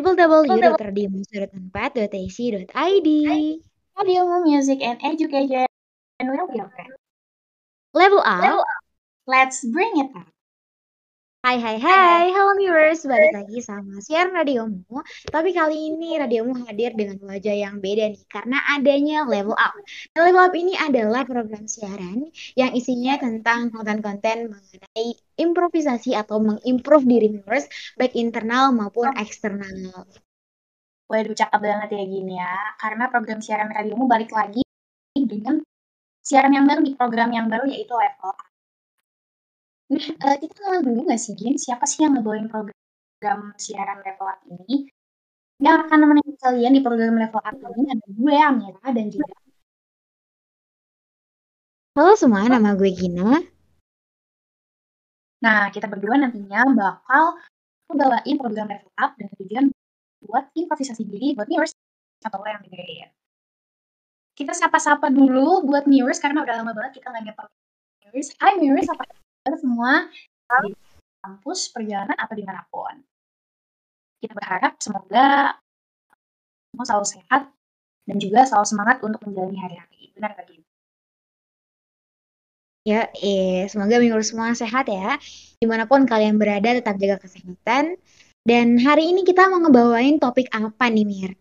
www.radiomu.4.ac.id Radio Music and Education. Welcome. Level up. Level up. Let's bring it up. Hai hai hai, halo viewers, balik lagi sama siaran radiomu. Tapi kali ini radiomu hadir dengan wajah yang beda nih, karena adanya Level Up. Nah, Level Up ini adalah program siaran yang isinya tentang konten-konten mengenai improvisasi atau mengimprove diri viewers, baik internal maupun eksternal. Waduh, cakep banget ya gini ya. Karena program siaran radiomu balik lagi dengan siaran yang baru di program yang baru yaitu Level Up. Nah, uh, kita kenal dulu nggak sih, Gin? Siapa sih yang ngebawain program siaran Level Up ini? Yang akan menemani kalian di program Level Up ini ada gue, Amira, dan juga... Halo semua, nama gue Gina. Nah, kita berdua nantinya bakal ngebawain program Level Up dengan tujuan buat improvisasi diri buat viewers atau yang dengerin. Kita sapa-sapa dulu buat viewers karena udah lama banget kita nggak nyapa viewers. Hai viewers, apa semua di kampus, perjalanan, atau di mana pun. Kita berharap semoga semua selalu sehat dan juga selalu semangat untuk menjalani hari-hari. Benar gak gitu? Ya, eh, semoga minggu semua sehat ya. Di mana pun kalian berada, tetap jaga kesehatan. Dan hari ini kita mau ngebawain topik apa nih, Mir?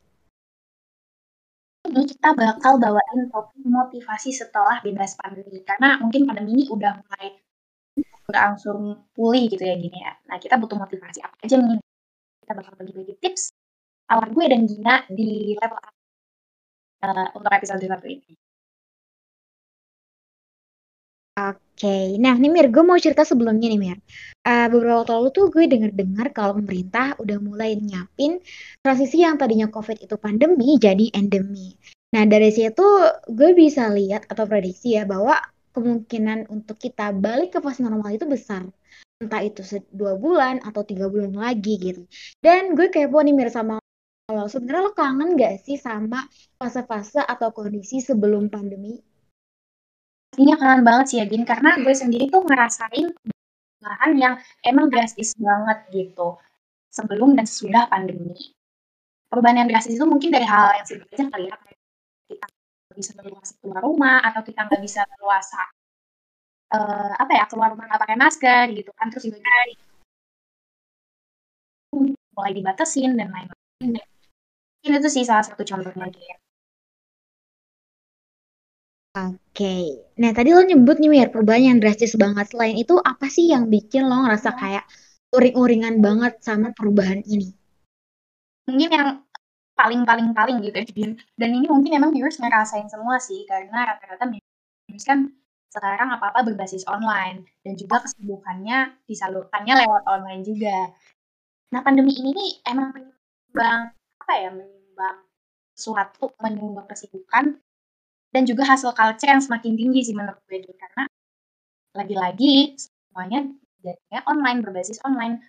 Ini kita bakal bawain topik motivasi setelah bebas pandemi. Karena mungkin pandemi ini udah mulai berangsur pulih gitu ya gini ya. Nah kita butuh motivasi apa aja nih? Kita bakal bagi-bagi tips ala gue dan Gina di level uh, untuk episode satu ini. Oke, nah nih Mir, gue mau cerita sebelumnya nih Mir. Uh, beberapa waktu lalu tuh gue denger-dengar kalau pemerintah udah mulai nyiapin transisi yang tadinya COVID itu pandemi jadi endemi. Nah dari situ gue bisa lihat atau prediksi ya bahwa kemungkinan untuk kita balik ke fase normal itu besar. Entah itu dua bulan atau tiga bulan lagi gitu. Dan gue kepo nih Mir sama lo. Sebenarnya lo kangen gak sih sama fase-fase atau kondisi sebelum pandemi? Pastinya kangen banget sih ya Gin karena gue sendiri tuh ngerasain bahan yang emang drastis banget gitu. Sebelum dan sesudah pandemi. Perubahan yang drastis itu mungkin dari hal yang sedikit aja kali ya bisa leluasa keluar rumah atau kita nggak bisa leluasa uh, apa ya keluar rumah nggak pakai masker gitu kan terus juga mulai dibatasin dan lain-lain ini tuh sih salah satu contohnya dia Oke, nah tadi lo nyebut nih Mir perubahan yang drastis banget. Selain itu apa sih yang bikin lo ngerasa kayak uring-uringan banget sama perubahan ini? Mungkin yang paling paling paling gitu ya dan ini mungkin emang viewers ngerasain semua sih karena rata-rata viewers kan sekarang apa-apa berbasis online dan juga kesibukannya disalurkannya lewat online juga. Nah pandemi ini nih emang menyumbang apa ya menyumbang suatu menyumbang kesibukan dan juga hasil culture yang semakin tinggi sih menurut gue karena lagi-lagi semuanya jadinya online berbasis online.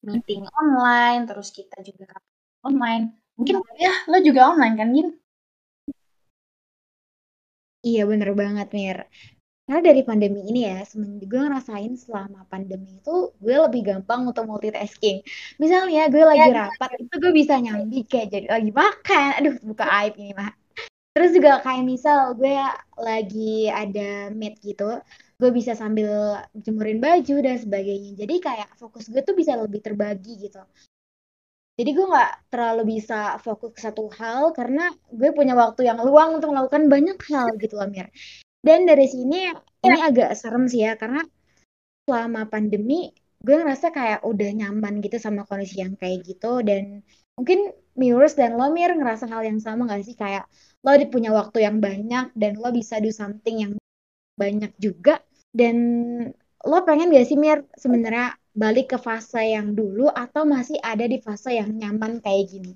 Meeting online terus kita juga online Mungkin ya lo juga online kan, Gin? Iya bener banget Mir. Karena dari pandemi ini ya, semenjak gue ngerasain selama pandemi itu gue lebih gampang untuk multitasking. Misalnya gue lagi ya, rapat, itu gue bisa nyambi kayak jadi lagi makan. Aduh, buka aib ini mah. Terus juga kayak misal gue lagi ada meet gitu, gue bisa sambil jemurin baju dan sebagainya. Jadi kayak fokus gue tuh bisa lebih terbagi gitu. Jadi gue nggak terlalu bisa fokus ke satu hal karena gue punya waktu yang luang untuk melakukan banyak hal gitu loh Mir. Dan dari sini ini ya. agak serem sih ya karena selama pandemi gue ngerasa kayak udah nyaman gitu sama kondisi yang kayak gitu dan mungkin Mirus dan lo Mir ngerasa hal yang sama gak sih kayak lo punya waktu yang banyak dan lo bisa do something yang banyak juga dan lo pengen gak sih Mir sebenarnya balik ke fase yang dulu atau masih ada di fase yang nyaman kayak gini?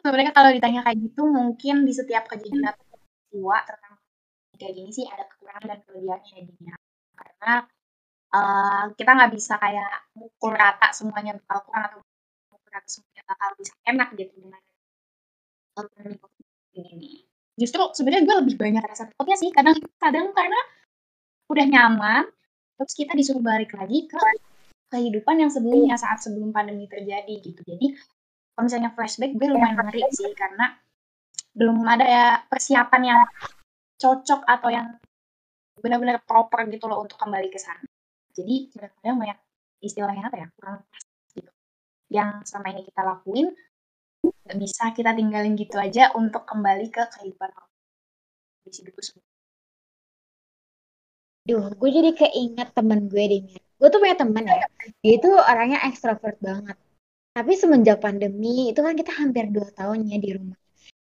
Sebenarnya kalau ditanya kayak gitu mungkin di setiap kejadian atau peristiwa terutama kayak gini sih ada kekurangan dan kelebihannya ya Karena uh, kita nggak bisa kayak mukul rata semuanya bakal kurang atau mukul rata semuanya bakal bisa enak gitu dengan ini. Justru sebenarnya gue lebih banyak rasa takutnya sih kadang-kadang karena udah nyaman, terus kita disuruh balik lagi ke kehidupan yang sebelumnya saat sebelum pandemi terjadi gitu. Jadi kalau misalnya flashback gue lumayan ngeri sih karena belum ada ya persiapan yang cocok atau yang benar-benar proper gitu loh untuk kembali ke sana. Jadi kadang-kadang banyak istilahnya apa ya kurang pas gitu. Yang selama ini kita lakuin nggak bisa kita tinggalin gitu aja untuk kembali ke kehidupan di semua. Duh, gue jadi keinget temen gue deh, Mir. Gue tuh punya temen ya, dia itu orangnya ekstrovert banget. Tapi semenjak pandemi, itu kan kita hampir dua tahun ya di rumah.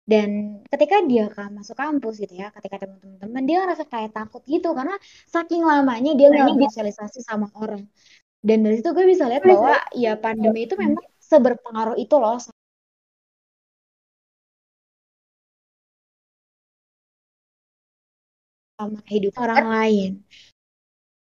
Dan ketika dia kan masuk kampus gitu ya, ketika teman-teman dia ngerasa kayak takut gitu, karena saking lamanya dia nggak bersosialisasi sama orang. Dan dari situ gue bisa lihat bahwa ya pandemi itu memang seberpengaruh itu loh sama kehidupan orang lain.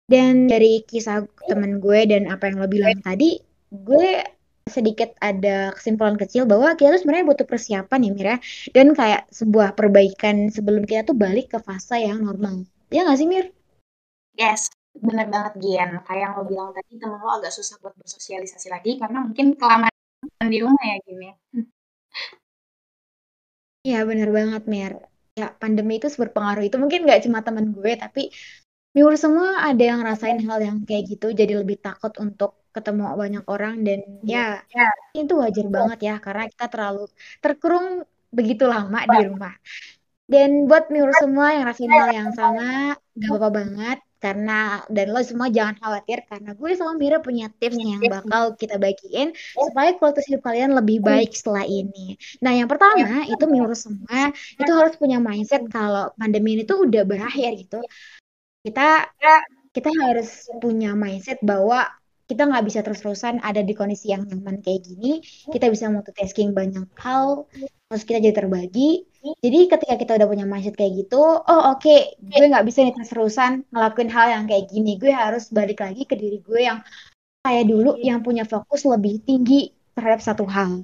Dan dari kisah temen gue dan apa yang lo bilang tadi, gue sedikit ada kesimpulan kecil bahwa kita tuh sebenarnya butuh persiapan ya Mira. Dan kayak sebuah perbaikan sebelum kita tuh balik ke fase yang normal. Ya nggak sih Mir? Yes, bener banget Gian. Kayak yang lo bilang tadi, temen lo agak susah buat bersosialisasi lagi karena mungkin kelamaan di rumah ya Gim ya. Iya bener banget Mir ya pandemi itu berpengaruh itu. Mungkin nggak cuma temen gue tapi Miur semua ada yang ngerasain hal yang kayak gitu. Jadi lebih takut untuk ketemu banyak orang dan ya, ya. itu wajar banget ya karena kita terlalu terkurung begitu lama di rumah. Dan buat Miur semua yang rasain hal yang sama gak apa-apa banget karena dan lo semua jangan khawatir karena gue sama Mira punya tips yang bakal kita bagiin supaya kualitas hidup kalian lebih baik setelah ini. Nah yang pertama itu Mira semua itu harus punya mindset kalau pandemi ini tuh udah berakhir gitu. Kita kita harus punya mindset bahwa kita nggak bisa terus-terusan ada di kondisi yang nyaman kayak gini. Kita bisa multitasking banyak hal, terus kita jadi terbagi jadi ketika kita udah punya mindset kayak gitu, oh oke, okay, gue nggak bisa nih terus-terusan ngelakuin hal yang kayak gini. Gue harus balik lagi ke diri gue yang kayak dulu yang punya fokus lebih tinggi terhadap satu hal.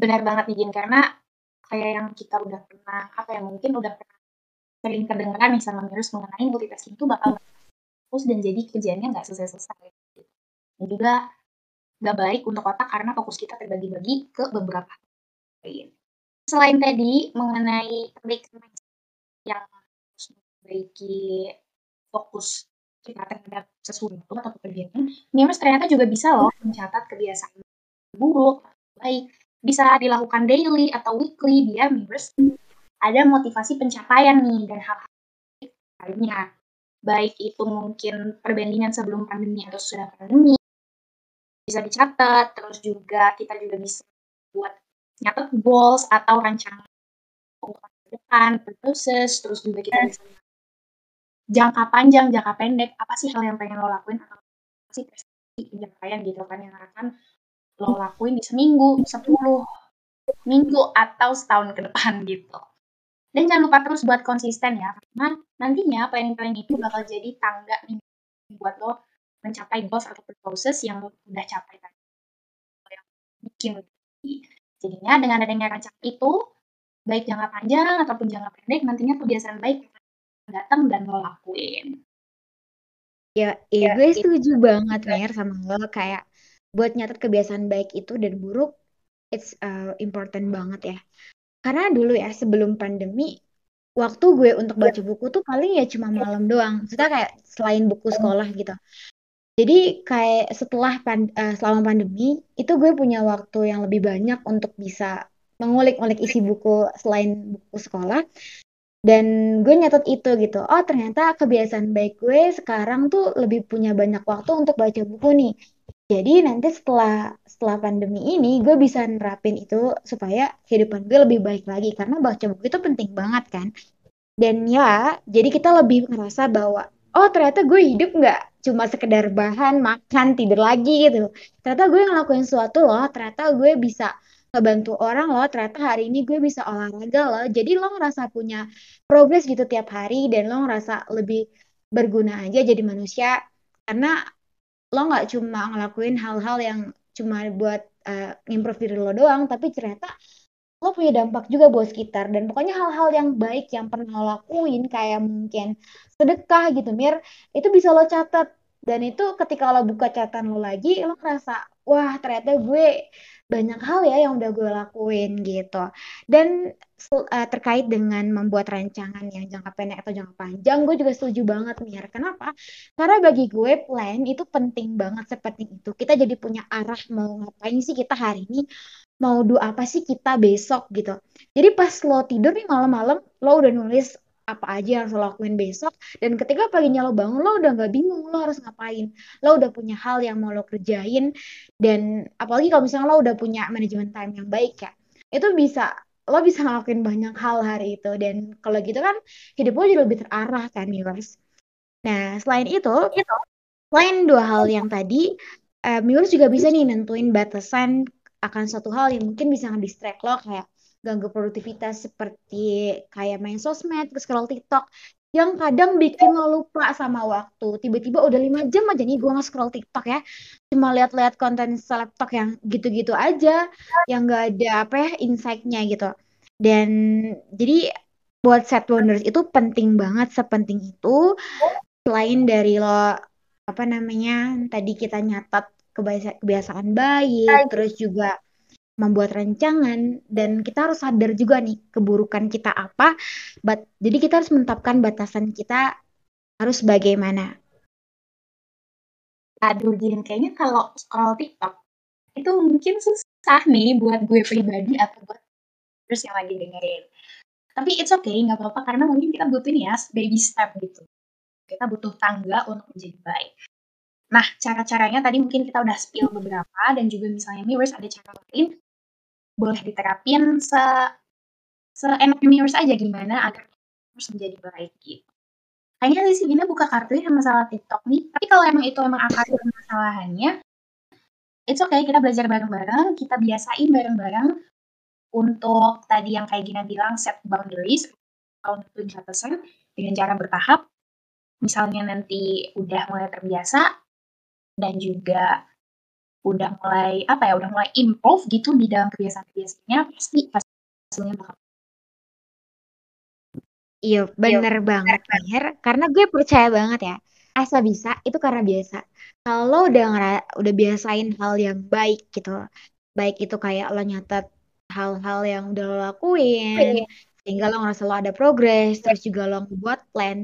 Benar banget nih Jin, karena kayak yang kita udah pernah, apa ya, mungkin udah pernah sering kedengeran nih sama Mirus mengenai multitasking itu bakal fokus dan jadi kerjanya nggak selesai-selesai. Dan juga nggak baik untuk otak karena fokus kita terbagi-bagi ke beberapa Selain tadi mengenai perbaikan yang harus memperbaiki fokus kita terhadap sesuatu atau pekerjaan, Nimas ternyata juga bisa loh mencatat kebiasaan buruk, baik bisa dilakukan daily atau weekly biar Nimas ada motivasi pencapaian nih dan hal-hal lainnya. Baik itu mungkin perbandingan sebelum pandemi atau sudah pandemi, bisa dicatat, terus juga kita juga bisa buat nyatet goals atau rancangan ke depan, purposes, terus juga kita bisa jangka panjang, jangka pendek, apa sih hal yang pengen lo lakuin atau apa sih prestasi pencapaian gitu kan yang akan lo lakuin di seminggu, sepuluh minggu atau setahun ke depan gitu. Dan jangan lupa terus buat konsisten ya, karena nantinya planning-planning itu bakal jadi tangga nih buat lo mencapai goals atau purposes yang lo udah capai tadi. Yang bikin Jadinya dengan adanya rancangan itu, baik jangka panjang ataupun jangka pendek, nantinya kebiasaan baik datang dan lo lakuin. Ya, ya, gue setuju banget Mer sama lo kayak buat nyatet kebiasaan baik itu dan buruk it's uh, important banget ya. Karena dulu ya sebelum pandemi waktu gue untuk baca buku tuh paling ya cuma malam doang. Maksudnya kayak selain buku sekolah gitu. Jadi kayak setelah pan, uh, selama pandemi itu gue punya waktu yang lebih banyak untuk bisa mengulik-ulik isi buku selain buku sekolah dan gue nyatet itu gitu. Oh ternyata kebiasaan baik gue sekarang tuh lebih punya banyak waktu untuk baca buku nih. Jadi nanti setelah setelah pandemi ini gue bisa nerapin itu supaya kehidupan gue lebih baik lagi karena baca buku itu penting banget kan. Dan ya, jadi kita lebih ngerasa bahwa oh ternyata gue hidup nggak cuma sekedar bahan makan tidur lagi gitu. Ternyata gue ngelakuin sesuatu loh ternyata gue bisa ngebantu orang loh ternyata hari ini gue bisa olahraga loh. Jadi lo ngerasa punya progres gitu tiap hari dan lo ngerasa lebih berguna aja jadi manusia. Karena lo nggak cuma ngelakuin hal-hal yang cuma buat uh, improve diri lo doang tapi ternyata lo punya dampak juga buat sekitar dan pokoknya hal-hal yang baik yang pernah lo lakuin kayak mungkin sedekah gitu Mir itu bisa lo catat dan itu ketika lo buka catatan lo lagi lo ngerasa wah ternyata gue banyak hal ya yang udah gue lakuin gitu. Dan uh, terkait dengan membuat rancangan yang jangka pendek atau jangka panjang, gue juga setuju banget nih. Kenapa? Karena bagi gue plan itu penting banget seperti itu. Kita jadi punya arah mau ngapain sih kita hari ini, mau do apa sih kita besok gitu. Jadi pas lo tidur nih malam-malam, lo udah nulis apa aja yang harus lo lakuin besok dan ketika paginya lo bangun lo udah nggak bingung lo harus ngapain lo udah punya hal yang mau lo kerjain dan apalagi kalau misalnya lo udah punya manajemen time yang baik ya itu bisa lo bisa ngelakuin banyak hal hari itu dan kalau gitu kan hidup lo jadi lebih terarah kan viewers nah selain itu, itu. selain dua hal yang tadi uh, viewers juga bisa nih nentuin batasan akan suatu hal yang mungkin bisa nge-distract lo kayak ganggu produktivitas seperti kayak main sosmed, scroll TikTok yang kadang bikin lo lupa sama waktu. Tiba-tiba udah lima jam aja nih gue nge-scroll TikTok ya. Cuma lihat-lihat konten selebtok yang gitu-gitu aja, yang gak ada apa ya insight-nya gitu. Dan jadi buat set boundaries itu penting banget, sepenting itu. Selain dari lo apa namanya tadi kita nyatat kebiasaan baik, terus juga membuat rancangan dan kita harus sadar juga nih keburukan kita apa. But, jadi kita harus menetapkan batasan kita harus bagaimana. Aduh, Jin, kayaknya kalau scroll TikTok itu mungkin susah nih buat gue pribadi atau buat terus yang lagi dengerin. Tapi it's okay, nggak apa-apa karena mungkin kita butuh ini ya baby step gitu. Kita butuh tangga untuk menjadi baik. Nah, cara-caranya tadi mungkin kita udah spill beberapa dan juga misalnya viewers ada cara lain boleh diterapin se seenak viewers aja gimana agar terus menjadi baik gitu. Kayaknya di sini buka kartu ya masalah TikTok nih. Tapi kalau emang itu emang akar permasalahannya, it's okay kita belajar bareng-bareng, kita biasain bareng-bareng untuk tadi yang kayak Gina bilang set boundaries atau batasan dengan cara bertahap. Misalnya nanti udah mulai terbiasa dan juga udah mulai apa ya udah mulai improve gitu di dalam kebiasaan-kebiasaannya pasti hasilnya bakal Iya, bener Yo, banget, Mir. Karena gue percaya banget ya, asa bisa itu karena biasa. Kalau udah ngera udah biasain hal yang baik gitu, baik itu kayak lo nyatet hal-hal yang udah lo lakuin, iya. sehingga lo ngerasa lo ada progres, terus juga lo buat plan,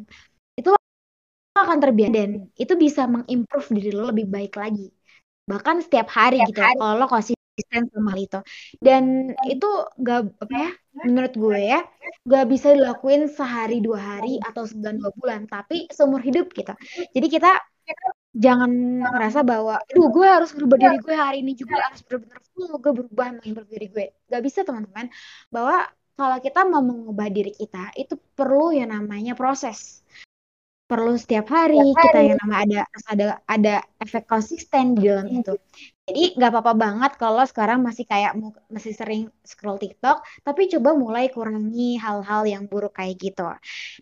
akan terbiasa dan itu bisa mengimprove diri lo lebih baik lagi. Bahkan setiap hari setiap gitu hari. kalau lo konsisten sama itu. Dan itu gak apa ya menurut gue ya gak bisa dilakuin sehari dua hari atau sebulan dua bulan tapi seumur hidup gitu. Jadi kita jangan ngerasa bahwa aduh gue harus berubah diri gue hari ini juga harus benar-benar full gue berubah mengubah diri gue. Gak bisa teman-teman bahwa kalau kita mau mengubah diri kita itu perlu yang namanya proses perlu setiap hari, setiap hari. kita yang nama ada ada ada efek konsisten di dalam itu. Jadi nggak apa-apa banget kalau sekarang masih kayak masih sering scroll TikTok, tapi coba mulai kurangi hal-hal yang buruk kayak gitu.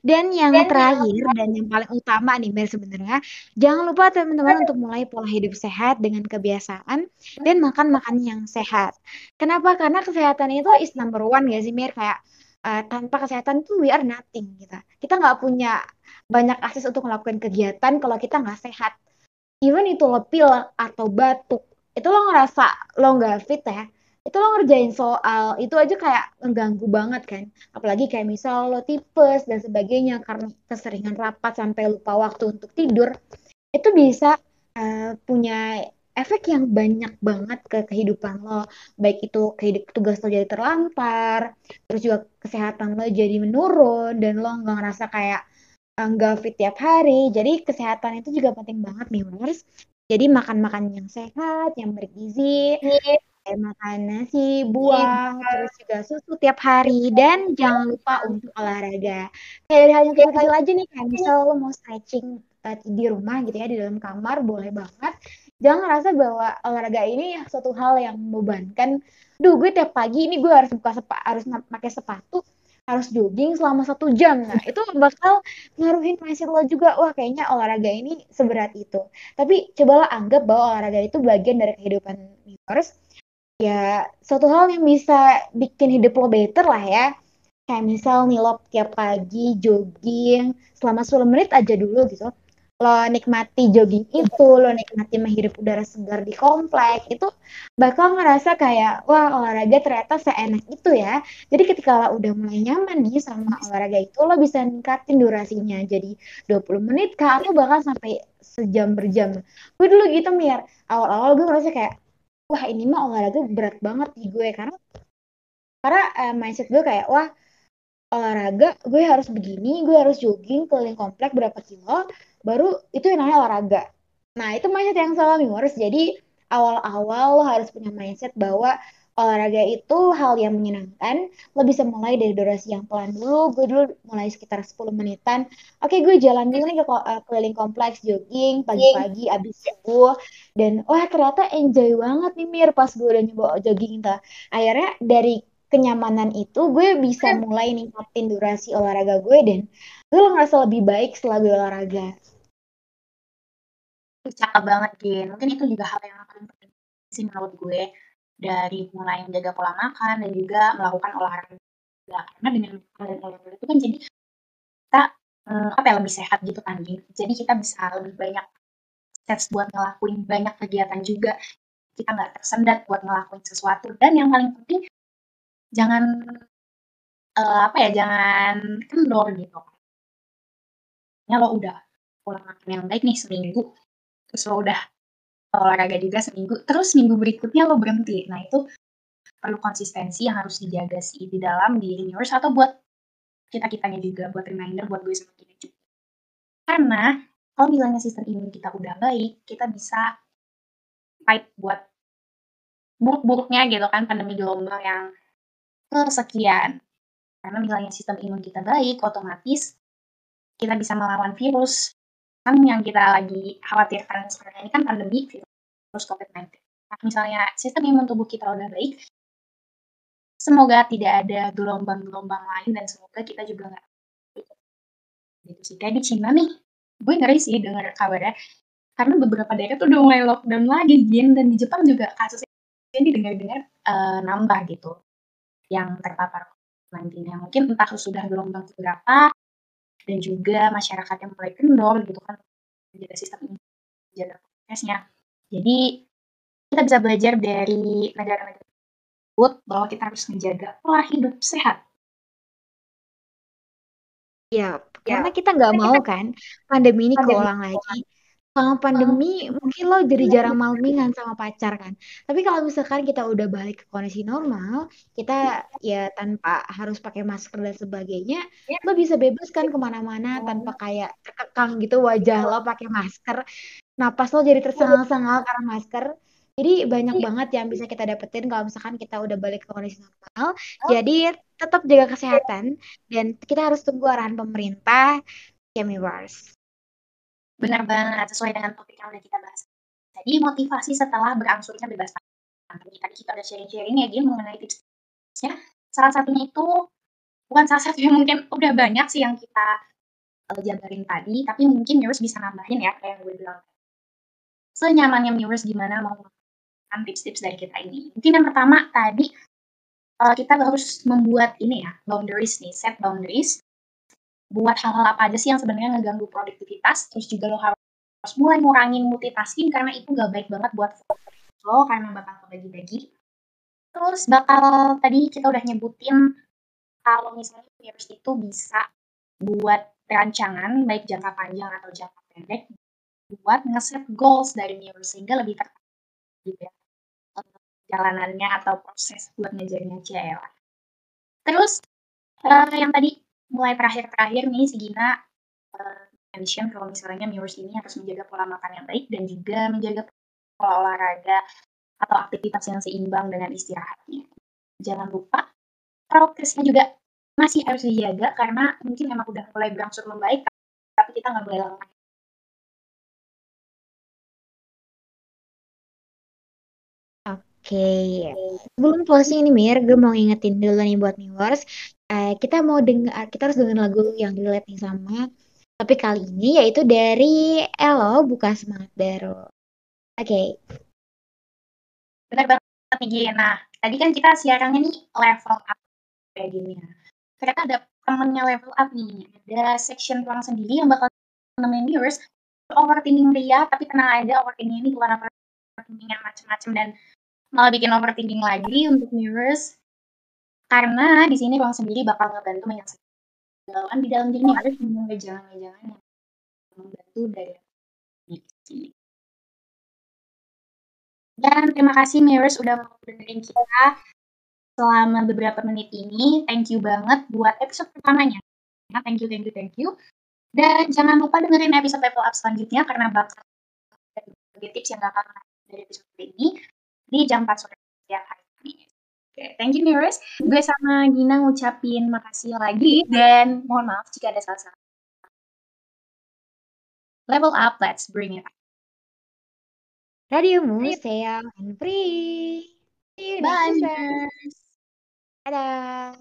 Dan yang dan terakhir yang... dan yang paling utama nih Mer sebenarnya, jangan lupa teman-teman untuk mulai pola hidup sehat dengan kebiasaan dan makan makan yang sehat. Kenapa? Karena kesehatan itu is number one ya sih Mir kayak uh, tanpa kesehatan tuh we are nothing gitu. Kita nggak punya banyak akses untuk melakukan kegiatan kalau kita nggak sehat. Even itu lo pil atau batuk, itu lo ngerasa lo nggak fit ya, itu lo ngerjain soal, itu aja kayak mengganggu banget kan. Apalagi kayak misal lo tipes dan sebagainya karena keseringan rapat sampai lupa waktu untuk tidur, itu bisa uh, punya efek yang banyak banget ke kehidupan lo baik itu kehidup tugas lo jadi terlantar terus juga kesehatan lo jadi menurun dan lo nggak ngerasa kayak nggak fit tiap hari. Jadi kesehatan itu juga penting banget nih. Jadi makan-makan yang sehat, yang bergizi, kayak makan nasi, buah, terus juga susu tiap hari dan jangan lupa untuk olahraga. Kayak dari hal yang kecil-kecil aja nih, kayak misal lo mau stretching uh, di rumah gitu ya di dalam kamar boleh banget. Jangan rasa bahwa olahraga ini suatu hal yang membebankan. Duh, gue tiap pagi ini gue harus buka sepa, harus pakai sepatu harus jogging selama satu jam. Nah, itu bakal ngaruhin mindset lo juga. Wah, kayaknya olahraga ini seberat itu. Tapi cobalah anggap bahwa olahraga itu bagian dari kehidupan viewers. Ya, suatu hal yang bisa bikin hidup lo better lah ya. Kayak misal nih lo tiap pagi jogging selama 10 menit aja dulu gitu lo nikmati jogging itu, lo nikmati menghirup udara segar di komplek, itu bakal ngerasa kayak, wah olahraga ternyata seenak itu ya. Jadi ketika lo udah mulai nyaman nih sama olahraga itu, lo bisa ningkatin durasinya jadi 20 menit kah, atau bahkan sampai sejam berjam. Gue dulu gitu Mir, awal-awal gue ngerasa kayak, wah ini mah olahraga berat banget di gue, karena karena uh, mindset gue kayak, wah olahraga gue harus begini, gue harus jogging keliling komplek berapa kilo, baru itu yang namanya olahraga. Nah, itu mindset yang salah viewers. Jadi, awal-awal lo harus punya mindset bahwa olahraga itu hal yang menyenangkan. Lo bisa mulai dari durasi yang pelan dulu. Gue dulu mulai sekitar 10 menitan. Oke, gue jalan dulu nih ke uh, keliling kompleks, jogging, pagi-pagi, abis subuh. Dan, wah ternyata enjoy banget nih Mir pas gue udah nyoba jogging. Tuh. Akhirnya dari kenyamanan itu gue bisa mulai ningkatin durasi olahraga gue dan gue ngerasa lebih baik setelah gue olahraga. Cakep banget Gin. Mungkin itu juga hal yang akan penting sih menurut gue dari mulai menjaga pola makan dan juga melakukan olahraga. Karena dengan olahraga itu kan jadi kita hmm, apa ya lebih sehat gitu kan Gin. Jadi kita bisa lebih banyak steps buat ngelakuin banyak kegiatan juga. Kita nggak tersendat buat ngelakuin sesuatu. Dan yang paling penting jangan uh, apa ya jangan kendor gitu. Ya lo udah pola makan yang baik nih seminggu terus lo udah olahraga juga seminggu terus minggu berikutnya lo berhenti. Nah itu perlu konsistensi yang harus dijaga sih di dalam diri viewers atau buat kita kitanya juga buat reminder buat gue sama kita juga. Karena kalau bilangnya sistem imun kita udah baik kita bisa fight buat buruk-buruknya gitu kan pandemi gelombang yang kesekian karena bilangnya sistem imun kita baik otomatis kita bisa melawan virus. Kan yang kita lagi khawatirkan sekarang ini kan pandemi virus COVID-19. Nah, misalnya sistem imun tubuh kita udah baik, semoga tidak ada gelombang-gelombang lain dan semoga kita juga nggak gitu sih. Kayak di Cina nih, gue ngeri sih dengar kabarnya, karena beberapa daerah tuh udah mulai lockdown lagi, Jin, dan di Jepang juga kasusnya jadi dengar-dengar uh, nambah gitu yang terpapar COVID-19 yang mungkin entah sudah gelombang berapa dan juga masyarakat yang mulai kendor gitu kan menjaga sistem ini menjaga prosesnya. Jadi kita bisa belajar dari negara-negara tersebut bahwa kita harus menjaga pola hidup sehat. Ya, karena kita nggak mau kan pandemi ini keulang. lagi selama pandemi mungkin lo jadi jarang malmingan sama pacar kan. Tapi kalau misalkan kita udah balik ke kondisi normal, kita ya tanpa harus pakai masker dan sebagainya, ya. lo bisa bebas kan ke mana-mana tanpa kayak terkekang gitu wajah lo pakai masker. Napas lo jadi tersengal-sengal karena masker. Jadi banyak iya. banget yang bisa kita dapetin kalau misalkan kita udah balik ke kondisi normal. Jadi tetap jaga kesehatan dan kita harus tunggu arahan pemerintah. Wars. Benar banget, sesuai dengan topik yang udah kita bahas. Jadi motivasi setelah berangsurnya bebas pandemi. Tadi kita udah sharing-sharing ya dia mengenai tipsnya. Salah satunya itu bukan salah satu yang mungkin udah banyak sih yang kita uh, jabarin tadi, tapi mungkin viewers bisa nambahin ya kayak yang gue bilang. Senyamannya viewers gimana mau melakukan tips-tips dari kita ini. Mungkin yang pertama tadi uh, kita harus membuat ini ya boundaries nih, set boundaries buat hal-hal apa aja sih yang sebenarnya ngeganggu produktivitas terus juga lo harus mulai ngurangin multitasking karena itu gak baik banget buat lo karena bakal kebagi-bagi terus bakal tadi kita udah nyebutin kalau misalnya virus itu bisa buat rancangan baik jangka panjang atau jangka pendek buat ngeset goals dari virus sehingga lebih tertata gitu ya jalanannya atau proses buat ngejarnya CL. Terus uh, yang tadi mulai terakhir-terakhir nih si Gina mention kalau misalnya viewers ini harus menjaga pola makan yang baik dan juga menjaga pola olahraga atau aktivitas yang seimbang dengan istirahatnya. Jangan lupa prokesnya juga masih harus dijaga karena mungkin memang udah mulai berangsur membaik tapi kita nggak boleh lengah. Oke, okay. sebelum closing ini Mir, gue mau ngingetin dulu nih buat viewers, uh, kita mau dengar, kita harus dengar lagu yang relate nih sama tapi kali ini yaitu dari Elo Buka Semangat Baru. Oke. Okay. Benar banget nih Gina. Tadi kan kita siarannya nih level up kayak gini ya. Ternyata ada temennya level up nih. Ada section ruang sendiri yang bakal nemenin viewers overthinking Ria, tapi tenang aja overthinking ini bukan overthinking yang macam-macam dan malah bikin overthinking lagi untuk viewers. Karena di sini ruang sendiri bakal ngebantu menyelesaikan di dalam diri harus dengan jangan-jangan yang membantu dari dan terima kasih Mirrors udah mau dengerin kita selama beberapa menit ini. Thank you banget buat episode pertamanya. Thank you, thank you, thank you. Dan jangan lupa dengerin episode level up selanjutnya karena bakal ada tips yang gak akan dari episode ini di jam 4 sore setiap hari. Oke, okay, thank you Mirrors. Gue sama Gina ngucapin makasih lagi dan mohon maaf jika ada salah-salah. Level up, let's bring it up. Radiomu stay and free. See you Bye, Dadah.